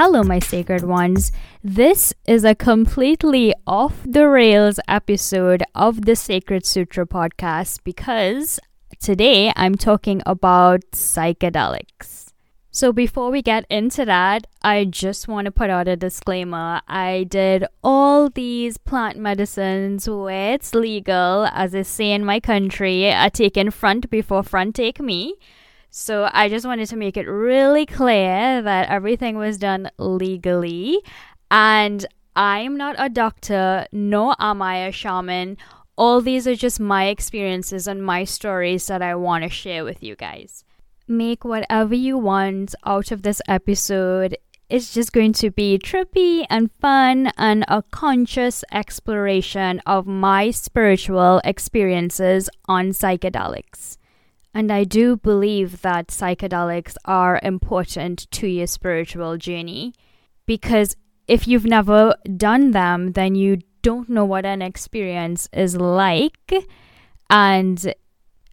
Hello, my sacred ones. This is a completely off the rails episode of the Sacred Sutra podcast because today I'm talking about psychedelics. So, before we get into that, I just want to put out a disclaimer. I did all these plant medicines where it's legal, as they say in my country, are taken front before front take me. So I just wanted to make it really clear that everything was done legally. And I'm not a doctor, nor am I a shaman. All these are just my experiences and my stories that I want to share with you guys. Make whatever you want out of this episode. It's just going to be trippy and fun and a conscious exploration of my spiritual experiences on psychedelics. And I do believe that psychedelics are important to your spiritual journey because if you've never done them, then you don't know what an experience is like. And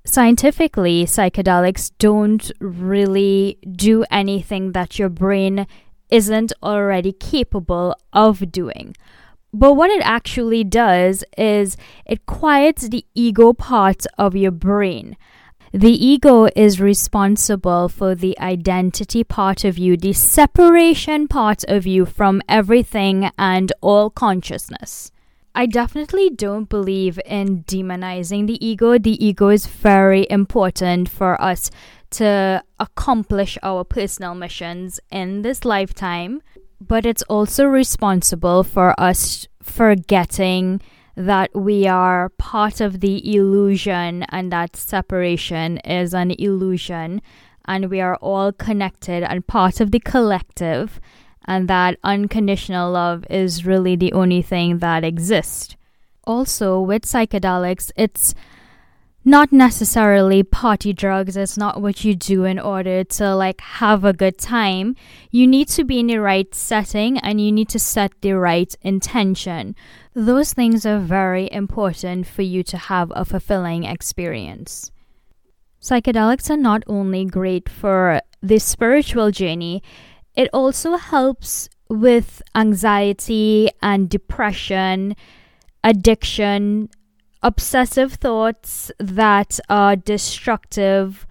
scientifically, psychedelics don't really do anything that your brain isn't already capable of doing. But what it actually does is it quiets the ego part of your brain. The ego is responsible for the identity part of you, the separation part of you from everything and all consciousness. I definitely don't believe in demonizing the ego. The ego is very important for us to accomplish our personal missions in this lifetime, but it's also responsible for us forgetting that we are part of the illusion and that separation is an illusion and we are all connected and part of the collective and that unconditional love is really the only thing that exists. Also, with psychedelics, it's not necessarily party drugs. It's not what you do in order to like have a good time. You need to be in the right setting and you need to set the right intention. Those things are very important for you to have a fulfilling experience. Psychedelics are not only great for the spiritual journey, it also helps with anxiety and depression, addiction, obsessive thoughts that are destructive,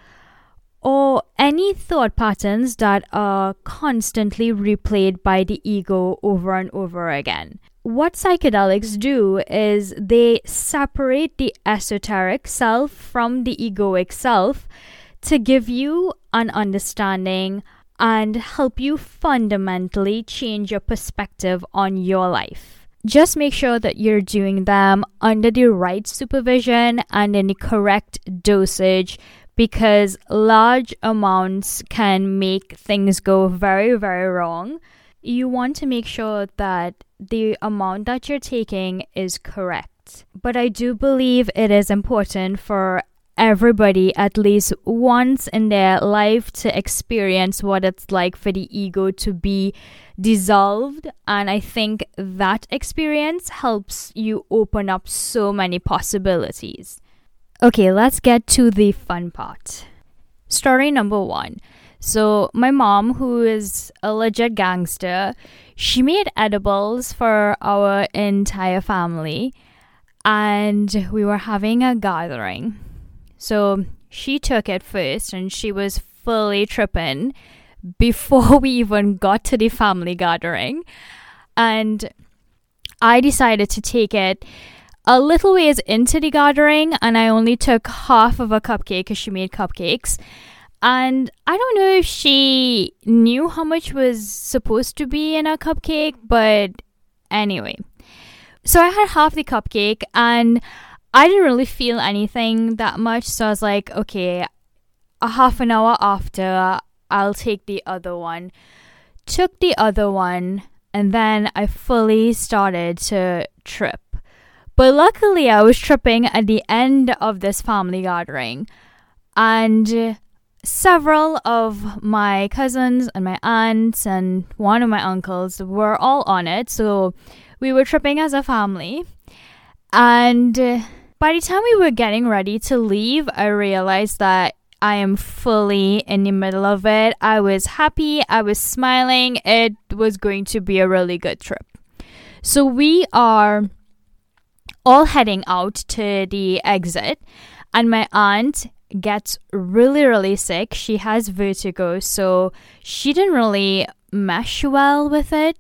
or any thought patterns that are constantly replayed by the ego over and over again. What psychedelics do is they separate the esoteric self from the egoic self to give you an understanding and help you fundamentally change your perspective on your life just make sure that you're doing them under the right supervision and in the correct dosage because large amounts can make things go very, very wrong. You want to make sure that the amount that you're taking is correct. But I do believe it is important for everybody at least once in their life to experience what it's like for the ego to be dissolved. And I think that experience helps you open up so many possibilities. Okay, let's get to the fun part. Story number one. So, my mom, who is a legit gangster, she made edibles for our entire family, and we were having a gathering. So she took it first and she was fully tripping before we even got to the family gathering. And I decided to take it a little ways into the gathering and I only took half of a cupcake because she made cupcakes. And I don't know if she knew how much was supposed to be in a cupcake, but anyway. So I had half the cupcake and I didn't really feel anything that much, so I was like, okay, a half an hour after, I'll take the other one. Took the other one, and then I fully started to trip. But luckily, I was tripping at the end of this family gathering, and several of my cousins and my aunts and one of my uncles were all on it, so we were tripping as a family. And by the time we were getting ready to leave, I realized that I am fully in the middle of it. I was happy, I was smiling. It was going to be a really good trip. So we are all heading out to the exit, and my aunt gets really, really sick. She has vertigo, so she didn't really mesh well with it,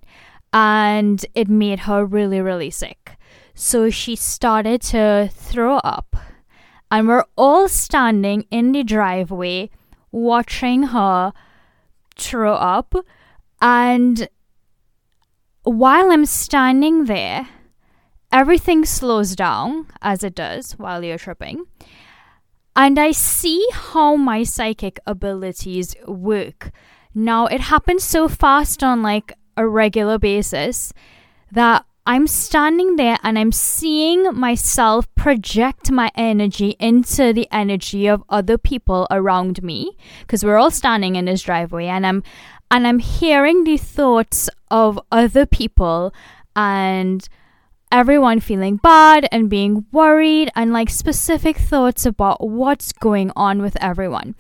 and it made her really, really sick. So she started to throw up, and we're all standing in the driveway watching her throw up. And while I'm standing there, everything slows down as it does while you're tripping and I see how my psychic abilities work. Now, it happens so fast on like a regular basis that I'm standing there and I'm seeing myself project my energy into the energy of other people around me because we're all standing in this driveway and I'm and I'm hearing the thoughts of other people and everyone feeling bad and being worried and like specific thoughts about what's going on with everyone.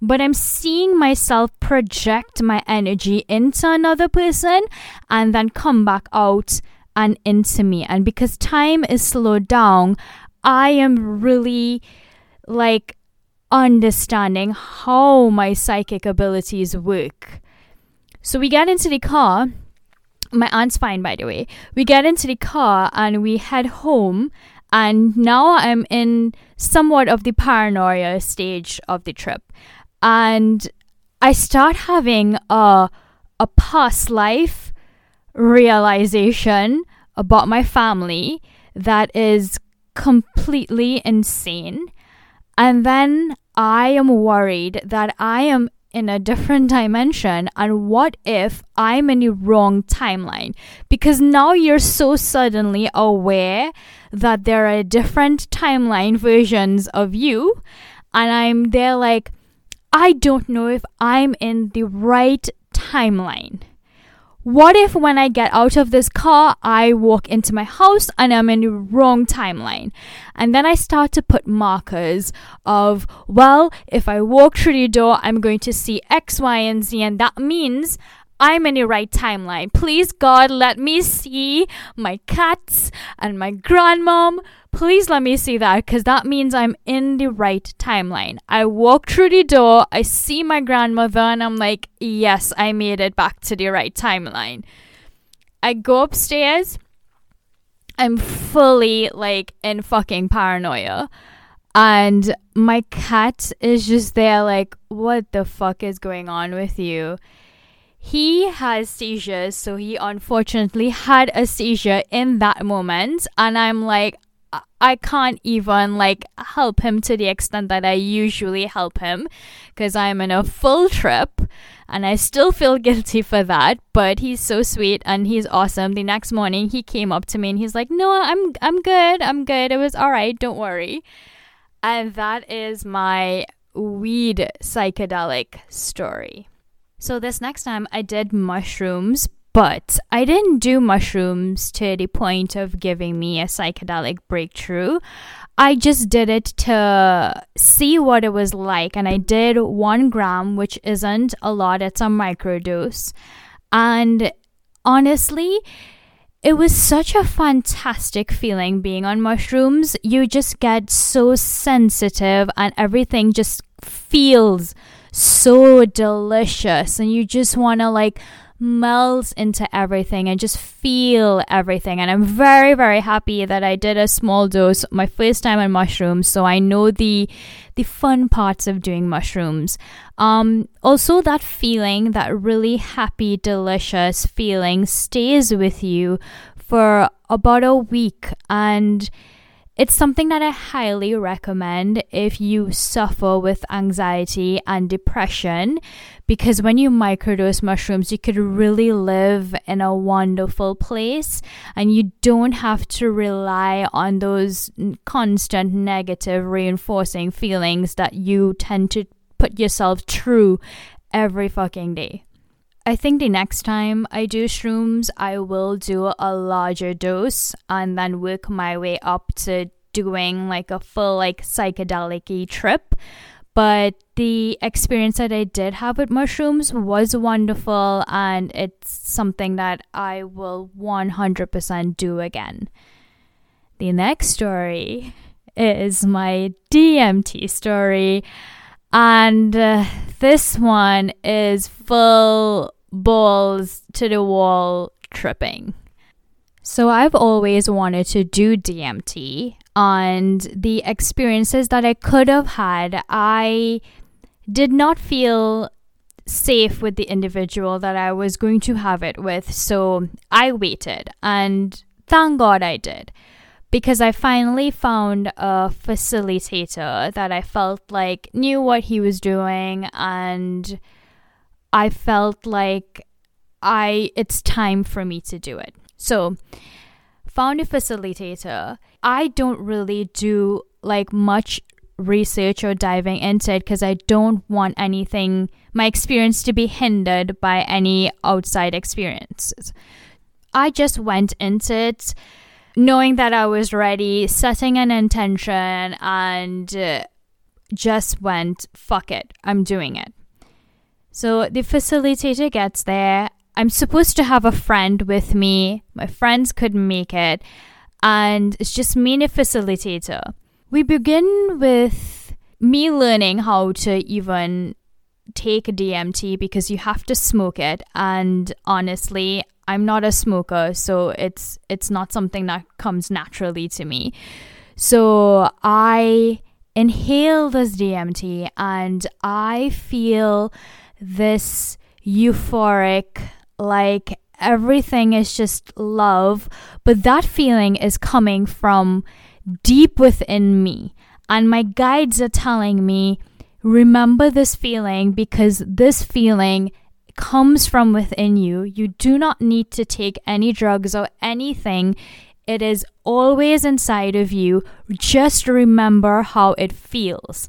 But I'm seeing myself project my energy into another person and then come back out and into me. And because time is slowed down, I am really like understanding how my psychic abilities work. So we get into the car my aunt's fine, by the way. We get into the car and we head home. And now I'm in somewhat of the paranoia stage of the trip. And I start having a, a past life realization about my family that is completely insane. And then I am worried that I am in a different dimension and what if I'm in the wrong timeline? Because now you're so suddenly aware that there are different timeline versions of you and I'm there like I don't know if I'm in the right timeline. What if when I get out of this car, I walk into my house and I'm in the wrong timeline? And then I start to put markers of, well, if I walk through the door, I'm going to see X, Y, and Z, and that means I'm in the right timeline. Please, God, let me see my cats and my grandmom. Please let me see that because that means I'm in the right timeline. I walk through the door, I see my grandmother, and I'm like, yes, I made it back to the right timeline. I go upstairs. I'm fully like in fucking paranoia. And my cat is just there, like, what the fuck is going on with you? he has seizures, so he unfortunately had a seizure in that moment, and I'm like, I can't even like help him to the extent that I usually help him because I'm in a full trip and I still feel guilty for that but he's so sweet and he's awesome. The next morning he came up to me and he's like no I'm I'm good I'm good. It was all right don't worry. And that is my weed psychedelic story. So this next time I did mushrooms, but I didn't do mushrooms to the point of giving me a psychedelic breakthrough. I just did it to see what it was like, and I did one gram, which isn't a lot, it's a microdose. And honestly, it was such a fantastic feeling being on mushrooms. You just get so sensitive, and everything just feels so delicious and you just want to like melt into everything and just feel everything. And I'm very, very happy that I did a small dose my first time on mushrooms, so I know the the fun parts of doing mushrooms. Um, also, that feeling, that really happy, delicious feeling, stays with you for about a week and it's something that I highly recommend if you suffer with anxiety and depression because when you microdose mushrooms, you could really live in a wonderful place and you don't have to rely on those constant negative reinforcing feelings that you tend to put yourself through every fucking day. I think the next time I do shrooms, I will do a larger dose and then work my way up to doing like a full like psychedelic trip. but the experience that I did have with mushrooms was wonderful and it's something that I will 100% do again. The next story is my DMT story, and uh, this one is full balls to the wall tripping. So, I've always wanted to do DMT, and the experiences that I could have had, I did not feel safe with the individual that I was going to have it with. So, I waited, and thank God I did because I finally found a facilitator that I felt like knew what he was doing and I felt like I it's time for me to do it. So, found a facilitator. I don't really do like much research or diving into it because I don't want anything my experience to be hindered by any outside experiences. I just went into it knowing that I was ready, setting an intention, and uh, just went, fuck it, I'm doing it. So the facilitator gets there. I'm supposed to have a friend with me. My friends couldn't make it. And it's just me and a facilitator. We begin with me learning how to even take DMT because you have to smoke it. And honestly, I'm not a smoker, so it's it's not something that comes naturally to me. So I inhale this DMT and I feel this euphoric like everything is just love, but that feeling is coming from deep within me. And my guides are telling me, remember this feeling because this feeling comes from within you. You do not need to take any drugs or anything. It is always inside of you. Just remember how it feels.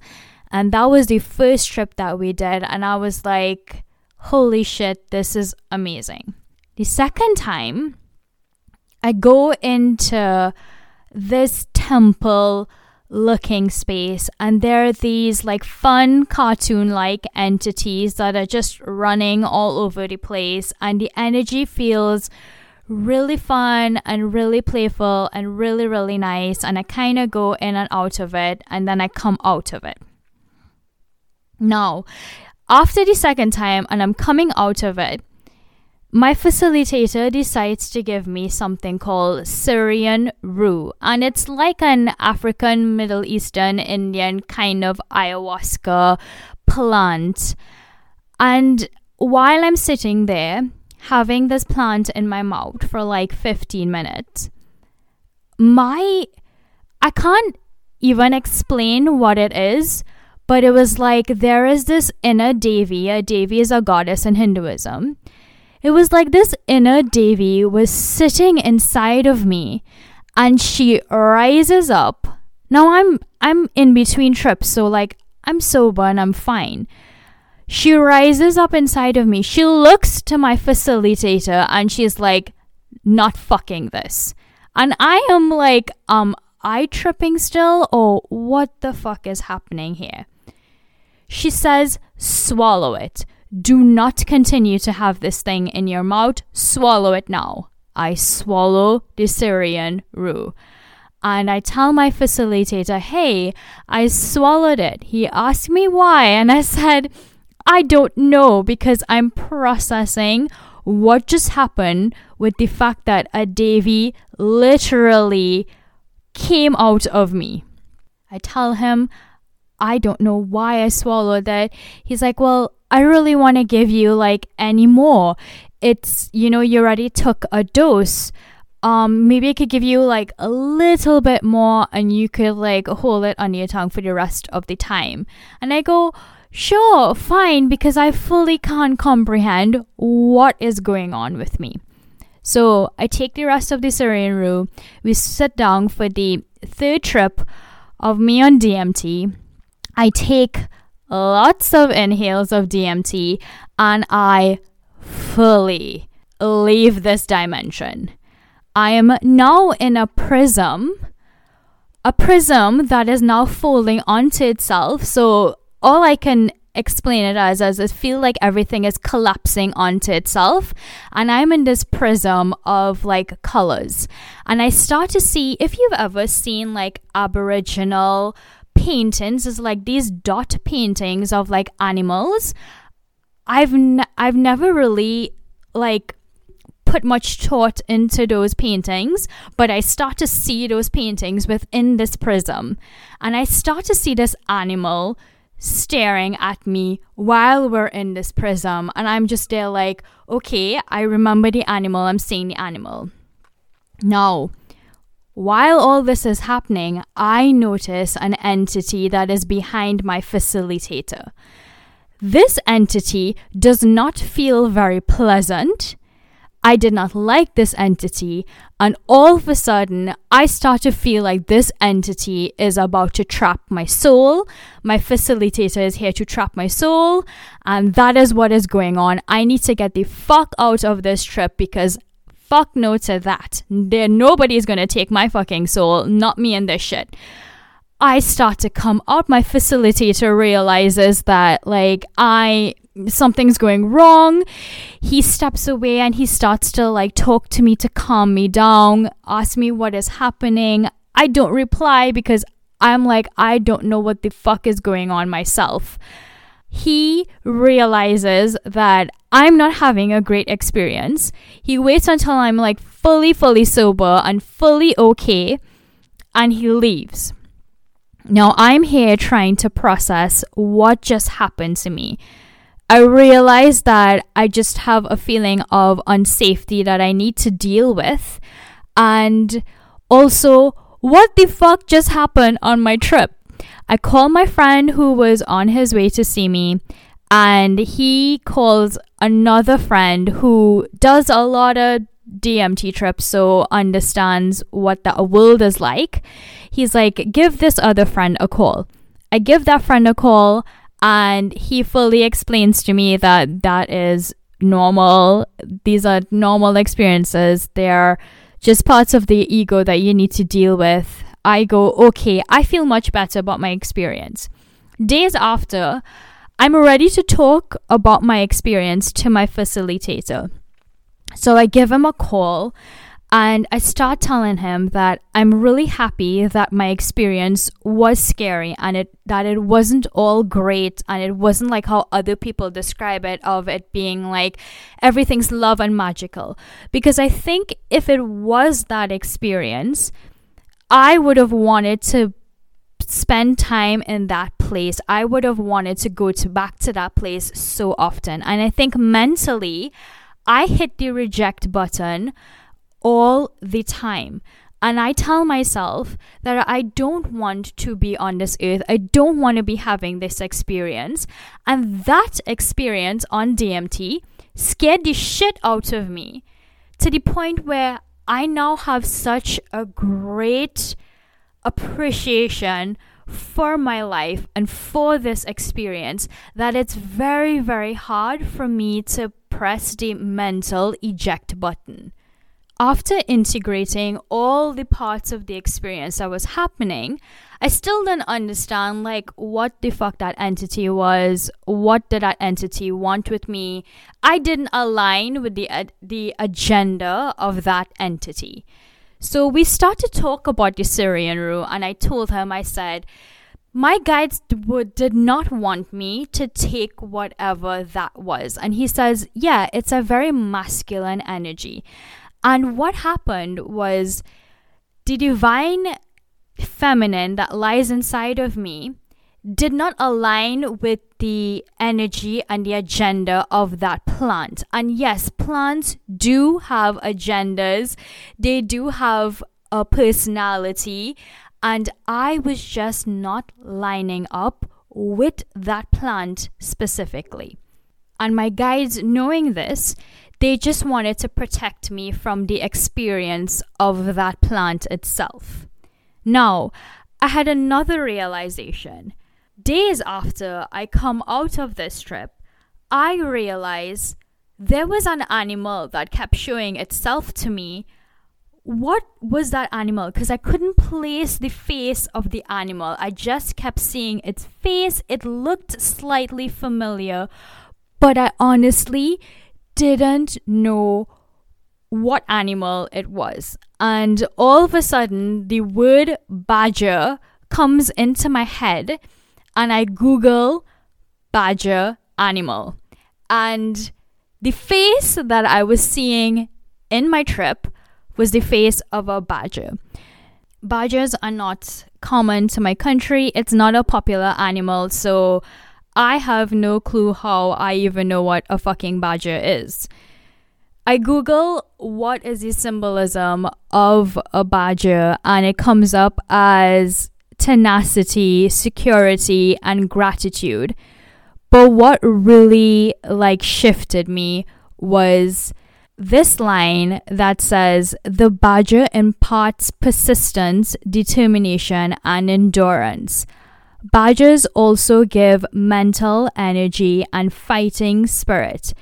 And that was the first trip that we did. And I was like, holy shit, this is amazing. The second time, I go into this temple looking space. And there are these like fun cartoon like entities that are just running all over the place. And the energy feels really fun and really playful and really really nice. And I kind of go in and out of it. And then I come out of it. Now, after the second time and I'm coming out of it, my facilitator decides to give me something called Syrian rue, and it's like an African, Middle Eastern, Indian kind of ayahuasca plant. And while I'm sitting there having this plant in my mouth for like 15 minutes, my I can't even explain what it is, but it was like there is this inner Devi. A Devi is a goddess in Hinduism it was like this inner Devi was sitting inside of me and she rises up. Now I'm I'm in between trips, so like I'm sober and I'm fine. She rises up inside of me. She looks to my facilitator and she's like, not fucking this. And I am like, um, I tripping still? Or what the fuck is happening here? She says, swallow it. Do not continue to have this thing in your mouth. Swallow it now. I swallow the Syrian rue. And I tell my facilitator, hey, I swallowed it. He asked me why, and I said, I don't know because I'm processing what just happened with the fact that a Devi literally came out of me. I tell him, I don't know why I swallowed that. He's like, Well, I really want to give you like any more. It's, you know, you already took a dose. Um, maybe I could give you like a little bit more and you could like hold it on your tongue for the rest of the time. And I go, sure, fine, because I fully can't comprehend what is going on with me. So I take the rest of the Syrian. We sit down for the third trip of me on DMT. I take lots of inhales of DMT, and I fully leave this dimension. I am now in a prism, a prism that is now folding onto itself. So all I can explain it as as I feel like everything is collapsing onto itself and I'm in this prism of like colors and I start to see if you've ever seen like aboriginal paintings is like these dot paintings of like animals I've n- I've never really like put much thought into those paintings, but I start to see those paintings within this prism. And I start to see this animal staring at me while we're in this prism. And I'm just there, like, okay, I remember the animal, I'm seeing the animal. Now, while all this is happening, I notice an entity that is behind my facilitator. This entity does not feel very pleasant. I did not like this entity, and all of a sudden, I start to feel like this entity is about to trap my soul. My facilitator is here to trap my soul, and that is what is going on. I need to get the fuck out of this trip because fuck no to that. There, nobody is gonna take my fucking soul, not me in this shit. I start to come out. My facilitator realizes that, like, I something's going wrong. He steps away and he starts to like talk to me to calm me down, ask me what is happening. I don't reply because I'm like, I don't know what the fuck is going on myself. He realizes that I'm not having a great experience. He waits until I'm like fully, fully sober and fully okay, and he leaves. Now I'm here trying to process what just happened to me. I realize that I just have a feeling of unsafety that I need to deal with. And also, what the fuck just happened on my trip? I call my friend who was on his way to see me, and he calls another friend who does a lot of DMT trips, so understands what the world is like. He's like, give this other friend a call. I give that friend a call and he fully explains to me that that is normal. These are normal experiences. They're just parts of the ego that you need to deal with. I go, okay, I feel much better about my experience. Days after, I'm ready to talk about my experience to my facilitator. So I give him a call and I start telling him that I'm really happy that my experience was scary and it that it wasn't all great and it wasn't like how other people describe it of it being like everything's love and magical. Because I think if it was that experience, I would have wanted to spend time in that place. I would have wanted to go to back to that place so often. And I think mentally I hit the reject button all the time. And I tell myself that I don't want to be on this earth. I don't want to be having this experience. And that experience on DMT scared the shit out of me to the point where I now have such a great appreciation for my life and for this experience that it's very, very hard for me to press the mental eject button after integrating all the parts of the experience that was happening, I still didn't understand like what the fuck that entity was, what did that entity want with me. I didn't align with the uh, the agenda of that entity. So we started to talk about the Syrian rue and I told him I said my guides did not want me to take whatever that was and he says yeah it's a very masculine energy and what happened was the divine feminine that lies inside of me did not align with the energy and the agenda of that plant. And yes, plants do have agendas, they do have a personality, and I was just not lining up with that plant specifically. And my guides, knowing this, they just wanted to protect me from the experience of that plant itself. Now, I had another realization. Days after I come out of this trip, I realized there was an animal that kept showing itself to me what was that animal? Because I couldn't place the face of the animal. I just kept seeing its face. It looked slightly familiar, but I honestly didn't know what animal it was. And all of a sudden, the word badger comes into my head, and I Google badger animal. And the face that I was seeing in my trip was the face of a badger. Badgers are not common to my country. It's not a popular animal, so I have no clue how I even know what a fucking badger is. I Google what is the symbolism of a badger, and it comes up as tenacity, security, and gratitude. But what really like shifted me was this line that says the badger imparts persistence, determination, and endurance. Badgers also give mental energy and fighting spirit.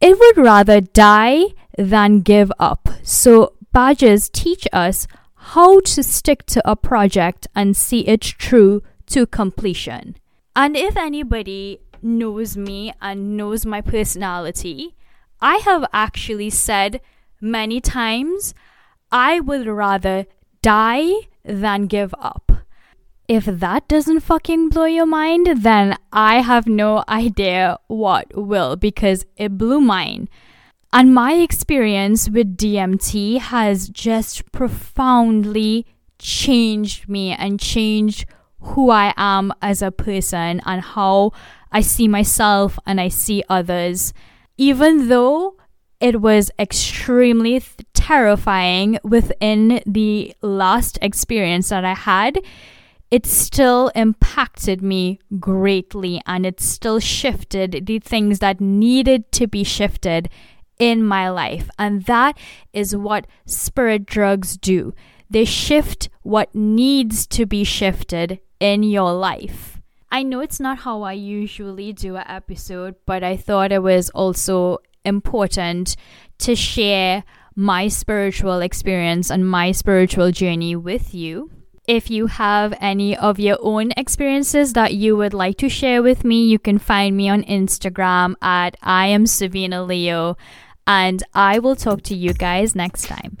It would rather die than give up. So, badgers teach us how to stick to a project and see it through to completion. And if anybody knows me and knows my personality, I have actually said many times I would rather die than give up. If that doesn't fucking blow your mind, then I have no idea what will because it blew mine. And my experience with DMT has just profoundly changed me and changed who I am as a person and how I see myself and I see others. Even though it was extremely th- terrifying within the last experience that I had, it still impacted me greatly and it still shifted the things that needed to be shifted in my life. And that is what spirit drugs do. They shift what needs to be shifted in your life. I know it's not how I usually do an episode, but I thought it was also important to share my spiritual experience and my spiritual journey with you. If you have any of your own experiences that you would like to share with me, you can find me on Instagram at I am Savina Leo, and I will talk to you guys next time.